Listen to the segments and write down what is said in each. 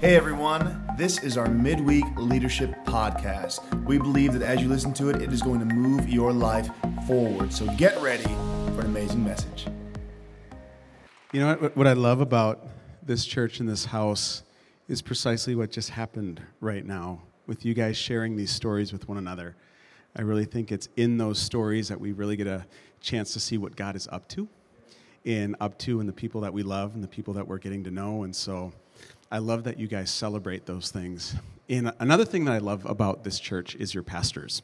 Hey everyone, this is our midweek leadership podcast. We believe that as you listen to it, it is going to move your life forward. So get ready for an amazing message. You know what, what I love about this church and this house is precisely what just happened right now with you guys sharing these stories with one another. I really think it's in those stories that we really get a chance to see what God is up to and up to and the people that we love and the people that we're getting to know. And so I love that you guys celebrate those things. And another thing that I love about this church is your pastors.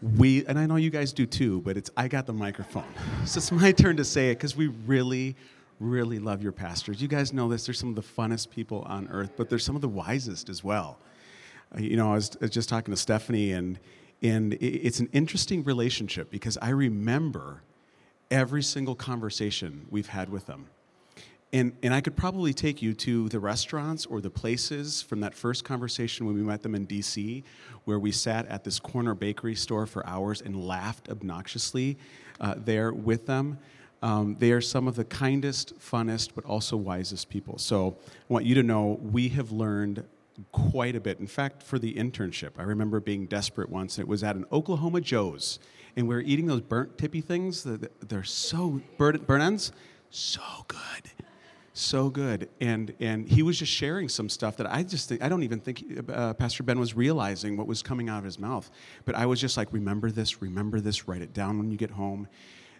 We, and I know you guys do too, but it's I got the microphone. So it's my turn to say it because we really, really love your pastors. You guys know this, they're some of the funnest people on earth, but they're some of the wisest as well. Uh, you know, I was, just talking to Stephanie, and, and it's an interesting relationship because I remember every single conversation we've had with them. And, and I could probably take you to the restaurants or the places from that first conversation when we met them in DC, where we sat at this corner bakery store for hours and laughed obnoxiously uh, there with them. Um, they are some of the kindest, funnest, but also wisest people. So I want you to know we have learned quite a bit. In fact, for the internship, I remember being desperate once. It was at an Oklahoma Joe's, and we were eating those burnt tippy things. They're so burnt, burnt ends, so good so good. And and he was just sharing some stuff that i just think i don't even think uh, pastor ben was realizing what was coming out of his mouth. But i was just like remember this remember this write it down when you get home.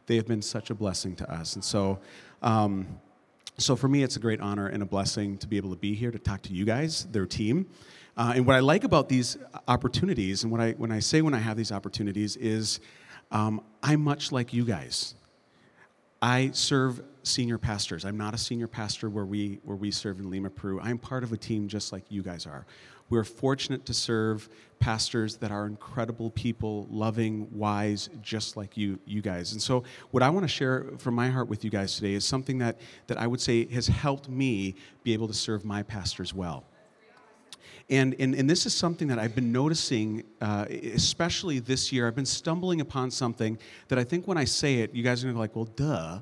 They have been such a blessing to us. And so um, so for me it's a great honor and a blessing to be able to be here to talk to you guys their team. Uh, and what i like about these opportunities and what i when i say when i have these opportunities is um, i'm much like you guys i serve senior pastors. I'm not a senior pastor where we, where we serve in Lima, Peru. I'm part of a team just like you guys are. We're fortunate to serve pastors that are incredible people, loving, wise, just like you, you guys. And so, what I want to share from my heart with you guys today is something that, that I would say has helped me be able to serve my pastors well. And, and, and this is something that I've been noticing, uh, especially this year. I've been stumbling upon something that I think when I say it, you guys are going to be like, well, duh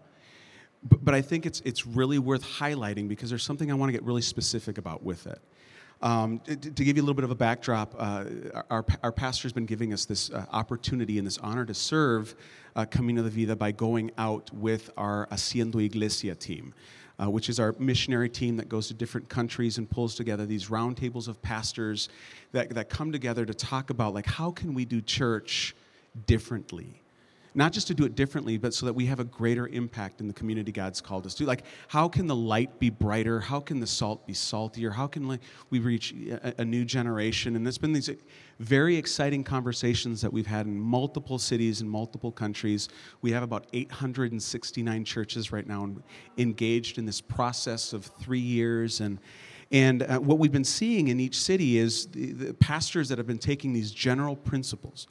but, but I think it's, it's really worth highlighting because there's something I want to get really specific about with it. Um, to, to, give you a little bit of a backdrop, uh, our, our pastor's been giving us this uh, opportunity and this honor to serve uh, Camino de Vida by going out with our Haciendo Iglesia team, uh, which is our missionary team that goes to different countries and pulls together these roundtables of pastors that, that come together to talk about, like, how can we do church differently? Not just to do it differently, but so that we have a greater impact in the community God's called us to. Like, how can the light be brighter? How can the salt be saltier? How can we reach a, a new generation? And there's been these very exciting conversations that we've had in multiple cities in multiple countries. We have about 869 churches right now engaged in this process of three years. And and uh, what we've been seeing in each city is the, the pastors that have been taking these general principles.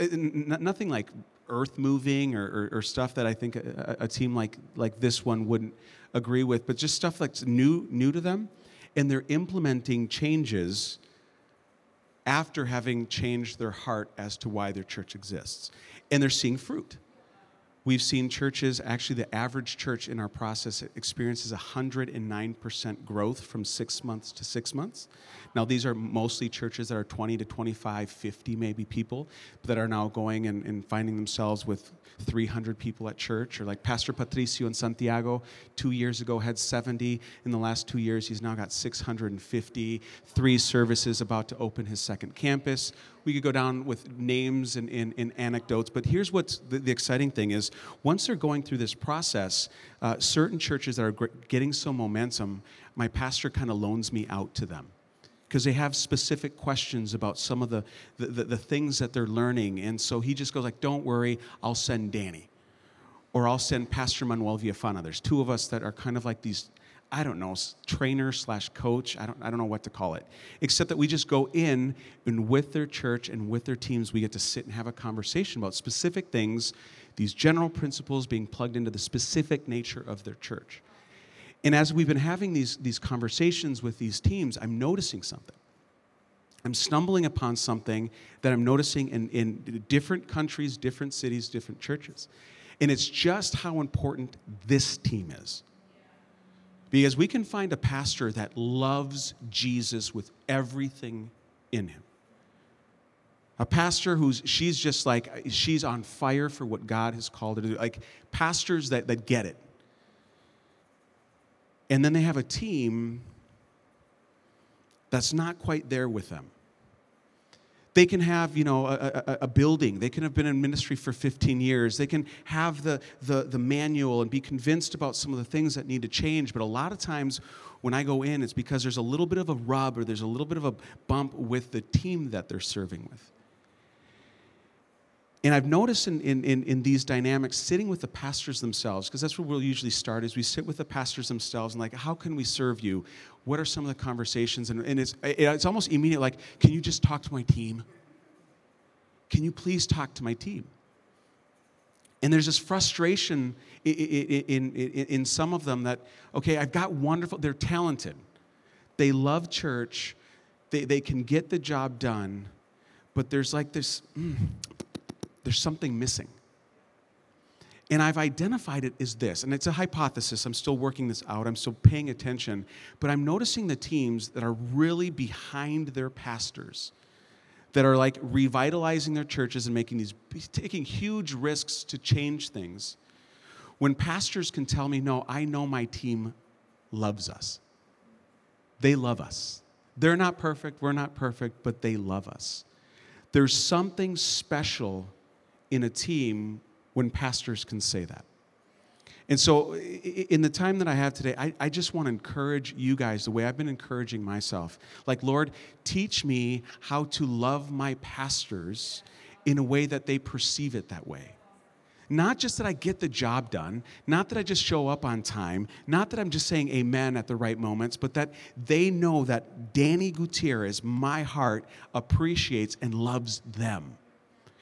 Uh, nothing like earth moving or, or, or stuff that I think a, a, team like, like this one wouldn't agree with, but just stuff that's new, new to them. And they're implementing changes after having changed their heart as to why their church exists. And they're seeing fruit. We've seen churches, actually, the average church in our process experiences 109% growth from six months to six months. Now, these are mostly churches that are 20 to 25, 50 maybe people that are now going and, and finding themselves with 300 people at church, or like Pastor Patricio in Santiago, two years ago had 70. In the last two years, he's now got 650, three services about to open his second campus. We could go down with names and, and, and anecdotes, but here's what's the, the, exciting thing is once they're going through this process, uh, certain churches that are getting some momentum, my pastor kind of loans me out to them because they have specific questions about some of the, the, the, the, things that they're learning. And so he just goes like, don't worry, I'll send Danny. Or I'll send Pastor Manuel Villafana. There's two of us that are kind of like these, I don't know, trainer slash coach. I don't, I don't know what to call it. Except that we just go in and with their church and with their teams, we get to sit and have a conversation about specific things, these general principles being plugged into the specific nature of their church. And as we've been having these, these conversations with these teams, I'm noticing something. I'm stumbling upon something that I'm noticing in, in different countries, different cities, different churches. And it's just how important this team is. Because we can find a pastor that loves Jesus with everything in him. A pastor who's, she's just like, she's on fire for what God has called her to do. Like pastors that, that get it. And then they have a team that's not quite there with them. They can have, you know, a, a, a, building. They can have been in ministry for 15 years. They can have the, the, the manual and be convinced about some of the things that need to change. But a lot of times when I go in, it's because there's a little bit of a rub or there's a little bit of a bump with the team that they're serving with. And I've noticed in, in, in, in, these dynamics, sitting with the pastors themselves, because that's where we'll usually start, is we sit with the pastors themselves and like, how can we serve you? What are some of the conversations? And, and it's, it's almost immediate, like, can you just talk to my team? Can you please talk to my team? And there's this frustration in, in, in, in some of them that, okay, I've got wonderful, they're talented. They love church. They, they can get the job done. But there's like this, mm, there's something missing. And I've identified it as this, and it's a hypothesis. I'm still working this out, I'm still paying attention, but I'm noticing the teams that are really behind their pastors, that are like revitalizing their churches and making these, taking huge risks to change things. When pastors can tell me, no, I know my team loves us. They love us. They're not perfect, we're not perfect, but they love us. There's something special in a team when pastors can say that. And so, in the time that I have today, I, I, just want to encourage you guys the way I've been encouraging myself. Like, Lord, teach me how to love my pastors in a way that they perceive it that way. Not just that I get the job done, not that I just show up on time, not that I'm just saying amen at the right moments, but that they know that Danny Gutierrez, my heart, appreciates and loves them.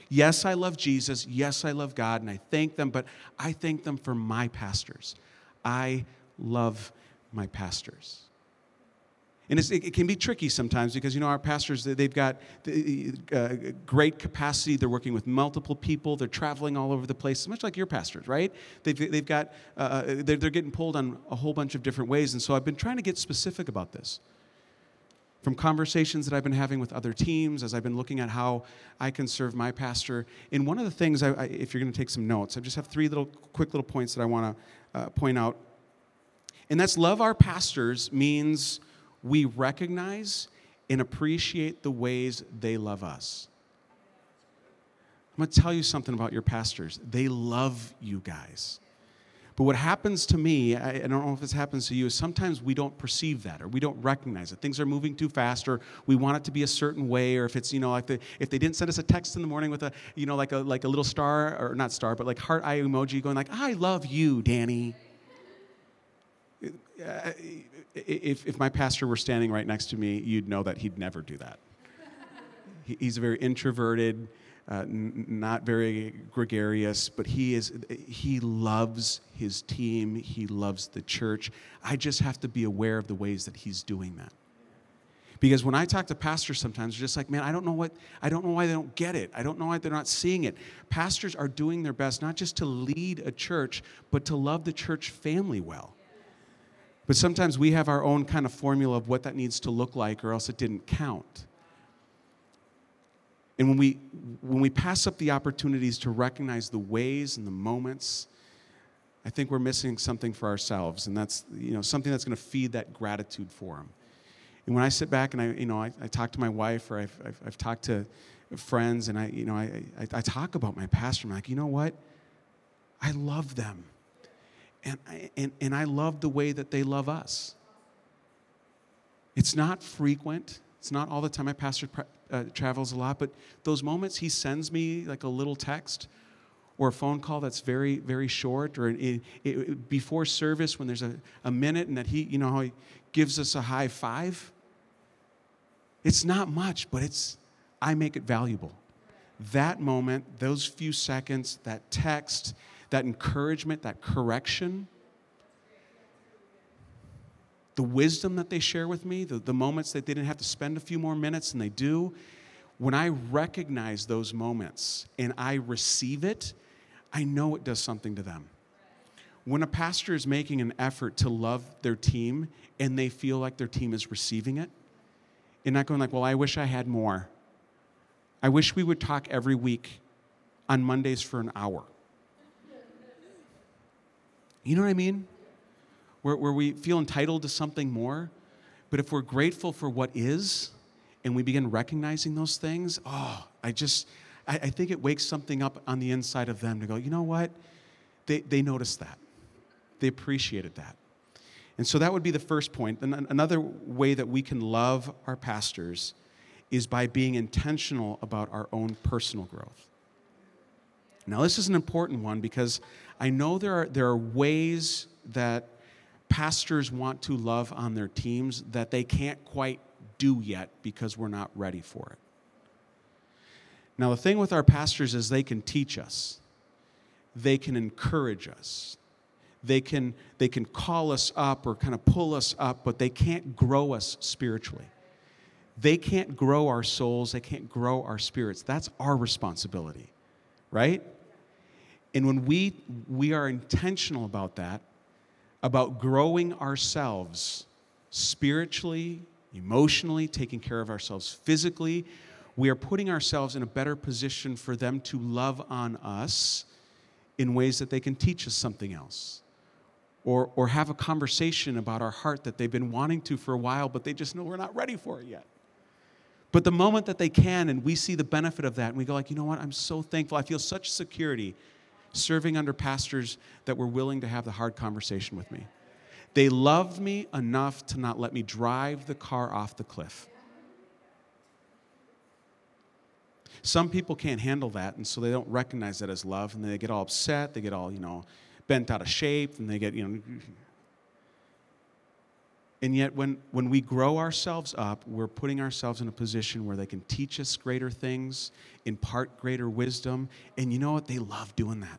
Yes, I love Jesus. Yes, I love God, and I thank them, but I thank them for my pastors. I love my pastors. And it, can be tricky sometimes because, you know, our pastors, they've got uh, great capacity. They're working with multiple people. They're traveling all over the place, much like your pastors, right? They've, they've got, uh, uh, they're, they're getting pulled on a whole bunch of different ways. And so I've been trying to get specific about this from conversations that I've been having with other teams, as I've been looking at how I can serve my pastor. And one of the things, I, I, if you're going to take some notes, I just have three little quick little points that I want to uh, point out. And that's love our pastors means we recognize and appreciate the ways they love us. I'm going to tell you something about your pastors. They love you guys. But what happens to me, I, I don't know if this happens to you, is sometimes we don't perceive that or we don't recognize it. Things are moving too fast or we want it to be a certain way or if it's, you know, like the, if they didn't send us a text in the morning with a, you know, like a, like a little star or not star, but like heart eye emoji going like, I love you, Danny. If, if my pastor were standing right next to me, you'd know that he'd never do that. He's a very introverted, uh, n- not very gregarious, but he is he loves his team. He loves the church. I just have to be aware of the ways that he's doing that. Because when I talk to pastors sometimes, they're just like, man, I don't know what, I don't know why they don't get it. I don't know why they're not seeing it. Pastors are doing their best, not just to lead a church, but to love the church family well. But sometimes we have our own kind of formula of what that needs to look like, or else it didn't count. And when we, when we pass up the opportunities to recognize the ways and the moments, I think we're missing something for ourselves. And that's you know, something that's going to feed that gratitude for them. And when I sit back and I, you know, I, I talk to my wife or I've, I've, I've, talked to friends and I, you know, I, I, I talk about my pastor, I'm like, you know what? I love them. And, I, and, and I love the way that they love us. It's not frequent. It's not all the time. My pastor uh, travels a lot, but those moments he sends me like a little text or a phone call that's very, very short, or it, it, before service when there's a, a minute and that he, you know, how he gives us a high five. It's not much, but it's, I make it valuable. That moment, those few seconds, that text, that encouragement, that correction, the wisdom that they share with me, the, the moments that they didn't have to spend a few more minutes and they do, when I recognize those moments and I receive it, I know it does something to them. when a pastor is making an effort to love their team and they feel like their team is receiving it and not going like, well, I wish I had more. I wish we would talk every week on Mondays for an hour. You know what I mean? Where, where we feel entitled to something more. But if we're grateful for what is and we begin recognizing those things, oh, I just, I, I think it wakes something up on the inside of them to go, you know what? They, they noticed that. They appreciated that. And so that would be the first point. And another way that we can love our pastors is by being intentional about our own personal growth. Now, this is an important one because I know there are, there are ways that pastors want to love on their teams that they can't quite do yet because we're not ready for it. Now, the thing with our pastors is they can teach us, they can encourage us, they can, they can call us up or kind of pull us up, but they can't grow us spiritually. They can't grow our souls, they can't grow our spirits. That's our responsibility, right? And when we, we are intentional about that, about growing ourselves spiritually, emotionally, taking care of ourselves physically, we are putting ourselves in a better position for them to love on us in ways that they can teach us something else. Or, or have a conversation about our heart that they've been wanting to for a while, but they just know we're not ready for it yet. But the moment that they can, and we see the benefit of that, and we go like, you know what? I'm so thankful. I feel such security serving under pastors that were willing to have the hard conversation with me. They loved me enough to not let me drive the car off the cliff. Some people can't handle that, and so they don't recognize that as love, and they get all upset. They get all, you know, bent out of shape, and they get, you know. And yet, when, when we grow ourselves up, we're putting ourselves in a position where they can teach us greater things, impart greater wisdom, and you know what? They love doing that.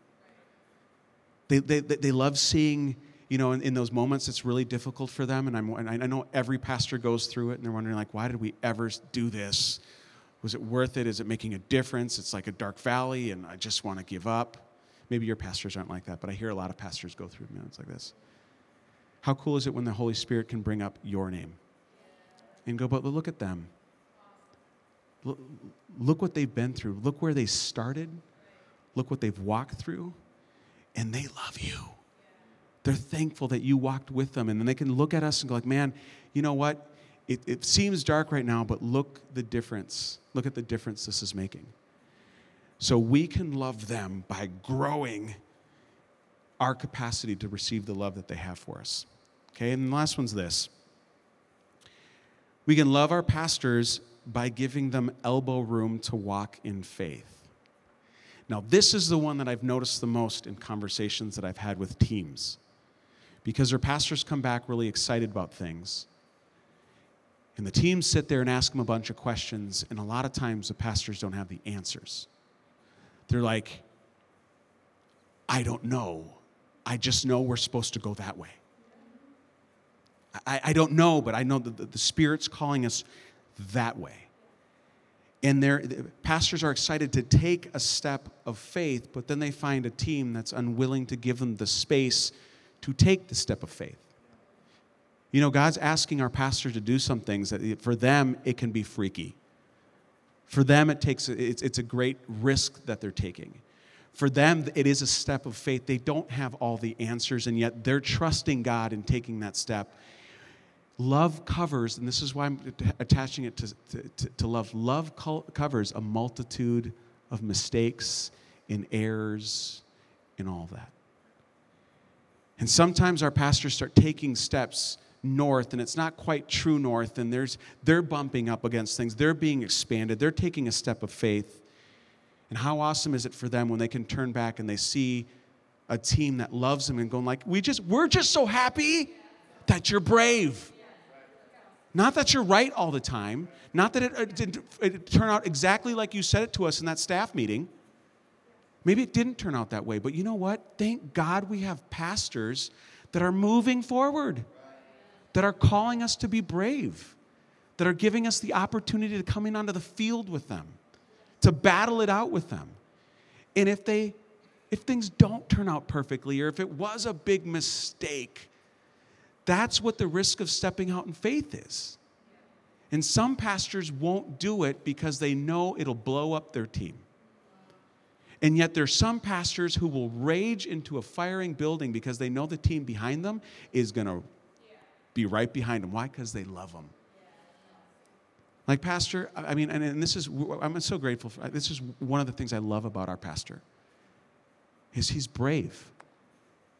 They, they, they love seeing, you know, in, in those moments it's really difficult for them, and, I'm, and I know every pastor goes through it, and they're wondering, like, why did we ever do this? Was it worth it? Is it making a difference? It's like a dark valley, and I just want to give up. Maybe your pastors aren't like that, but I hear a lot of pastors go through moments like this. How cool is it when the Holy Spirit can bring up your name and go, but look at them. Look, look what they've been through. Look where they started. Look what they've walked through. And they love you. They're thankful that you walked with them. And then they can look at us and go, like, man, you know what? it, it seems dark right now, but look the difference. Look at the difference this is making. So we can love them by growing our capacity to receive the love that they have for us. Okay, and the last one's this. We can love our pastors by giving them elbow room to walk in faith. Now, this is the one that I've noticed the most in conversations that I've had with teams because their pastors come back really excited about things. And the teams sit there and ask them a bunch of questions, and a lot of times the pastors don't have the answers. They're like, I don't know. I just know we're supposed to go that way. I, I don't know, but I know that the, the Spirit's calling us that way. And the pastors are excited to take a step of faith, but then they find a team that's unwilling to give them the space to take the step of faith. You know, God's asking our pastor to do some things that for them it can be freaky. For them, it takes it's, it's a great risk that they're taking. For them, it is a step of faith. They don't have all the answers, and yet they're trusting God in taking that step. Love covers, and this is why I'm attaching it to, to, to love. Love covers a multitude of mistakes and errors and all that. And sometimes our pastors start taking steps north and it's not quite true north and there's they're bumping up against things they're being expanded they're taking a step of faith and how awesome is it for them when they can turn back and they see a team that loves them and going like we just we're just so happy that you're brave not that you're right all the time not that it, it didn't it turn out exactly like you said it to us in that staff meeting maybe it didn't turn out that way but you know what thank god we have pastors that are moving forward that are calling us to be brave, that are giving us the opportunity to come in onto the field with them, to battle it out with them. And if they if things don't turn out perfectly or if it was a big mistake, that's what the risk of stepping out in faith is. And some pastors won't do it because they know it'll blow up their team. And yet, there's some pastors who will rage into a firing building because they know the team behind them is going to be right behind them. Why? Because they love them. Like, Pastor, I mean, and, and this is, I'm so grateful for this is one of the things I love about our pastor is he's brave.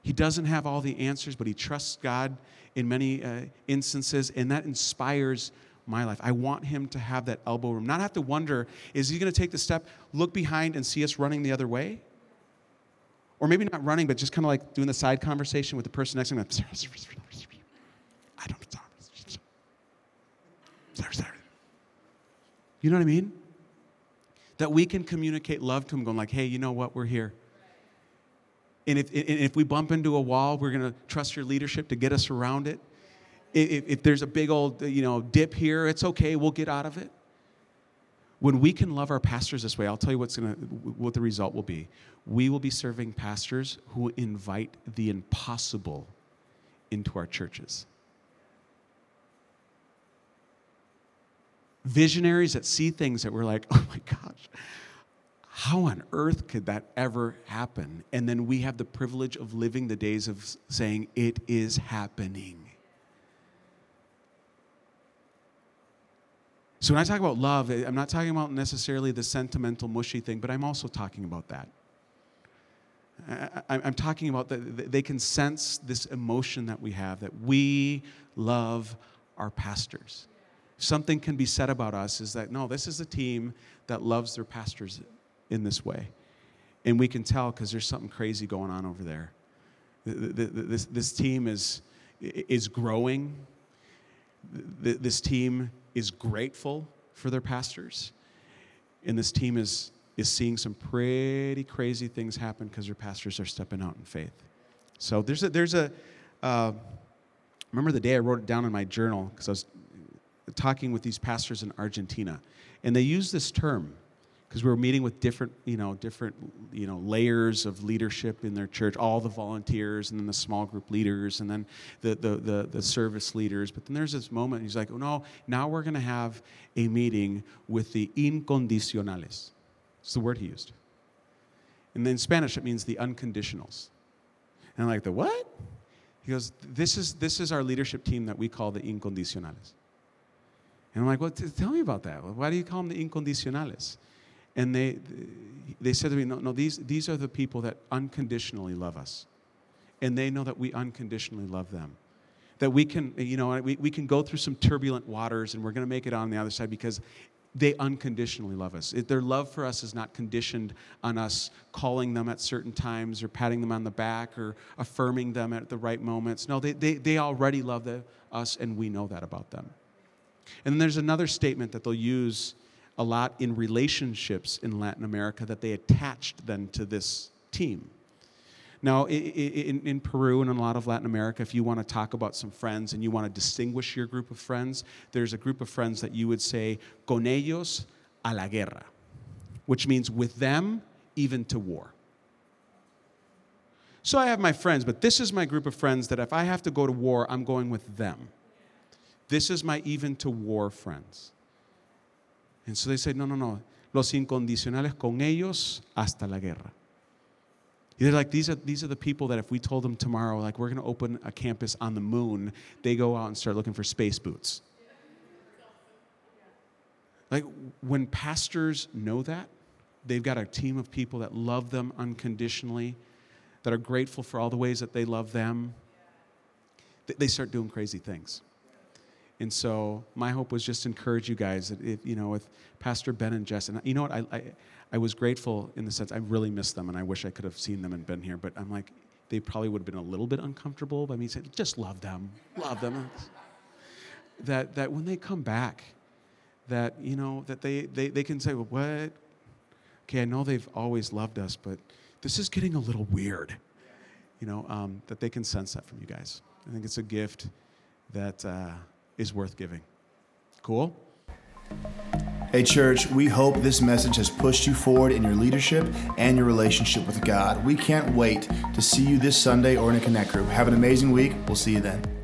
He doesn't have all the answers, but he trusts God in many uh, instances, and that inspires my life. I want him to have that elbow room, not have to wonder, is he going to take the step, look behind, and see us running the other way? Or maybe not running, but just kind of like doing the side conversation with the person next to him. I don't know. You know what I mean? That we can communicate love to him, going like, hey, you know what? We're here. And if, and if we bump into a wall, we're going to trust your leadership to get us around it. If, if there's a big old you know, dip here, it's okay, we'll get out of it. When we can love our pastors this way, I'll tell you what's gonna, what the result will be. We will be serving pastors who invite the impossible into our churches. Visionaries that see things that we're like, oh my gosh, how on earth could that ever happen? And then we have the privilege of living the days of saying, it is happening. So when I talk about love, eh, I'm not talking about necessarily the sentimental, mushy thing, but I'm also talking about that. I, am talking about that they can sense this emotion that we have, that we love our pastors. Something can be said about us is that, no, this is a team that loves their pastors in this way. And we can tell because there's something crazy going on over there. This, this team is, is growing. This team is grateful for their pastors. And this team is, is seeing some pretty crazy things happen because their pastors are stepping out in faith. So there's a, there's a uh, remember the day I wrote it down in my journal because I was talking with these pastors in Argentina. And they use this term because we were meeting with different, you know, different, you know, layers of leadership in their church, all the volunteers, and then the small group leaders, and then the the the, the service leaders. But then there's this moment, he's like, oh no, now we're going to have a meeting with the incondicionales. It's the word he used. And then in Spanish, it means the unconditionals. And I'm like, the what? He goes, this is this is our leadership team that we call the incondicionales. And I'm like, well, t- tell me about that. Why do you call them the incondicionales? And they, they said to me, no, no, these, these are the people that unconditionally love us. And they know that we unconditionally love them. That we can, you know, we, we can go through some turbulent waters and we're going to make it on the other side because they unconditionally love us. It, their love for us is not conditioned on us calling them at certain times or patting them on the back or affirming them at the right moments. No, they, they, they already love the, us and we know that about them. And then there's another statement that they'll use a lot in relationships in Latin America that they attached then to this team. Now, in, in, Peru and in a lot of Latin America, if you want to talk about some friends and you want to distinguish your group of friends, there's a group of friends that you would say, con ellos a la guerra, which means with them, even to war. So I have my friends, but this is my group of friends that if I have to go to war, I'm going with them. This is my even to war friends. And so they say, no, no, no. Los incondicionales con ellos hasta la guerra. They're like, these are, these are the people that if we told them tomorrow, like, we're going to open a campus on the moon, they go out and start looking for space boots. Like, when pastors know that, they've got a team of people that love them unconditionally, that are grateful for all the ways that they love them, they start doing crazy things. And so my hope was just to encourage you guys that if, you know, with Pastor Ben and Jess, and you know what, I, I, I was grateful in the sense I really miss them and I wish I could have seen them and been here, but I'm like, they probably would have been a little bit uncomfortable by me saying, just love them, love them. that, that when they come back, that, you know, that they, they, they can say, well, what? Okay, I know they've always loved us, but this is getting a little weird. You know, um, that they can sense that from you guys. I think it's a gift that, uh, is worth giving. Cool? Hey, church, we hope this message has pushed you forward in your leadership and your relationship with God. We can't wait to see you this Sunday or in a Connect group. Have an amazing week. We'll see you then.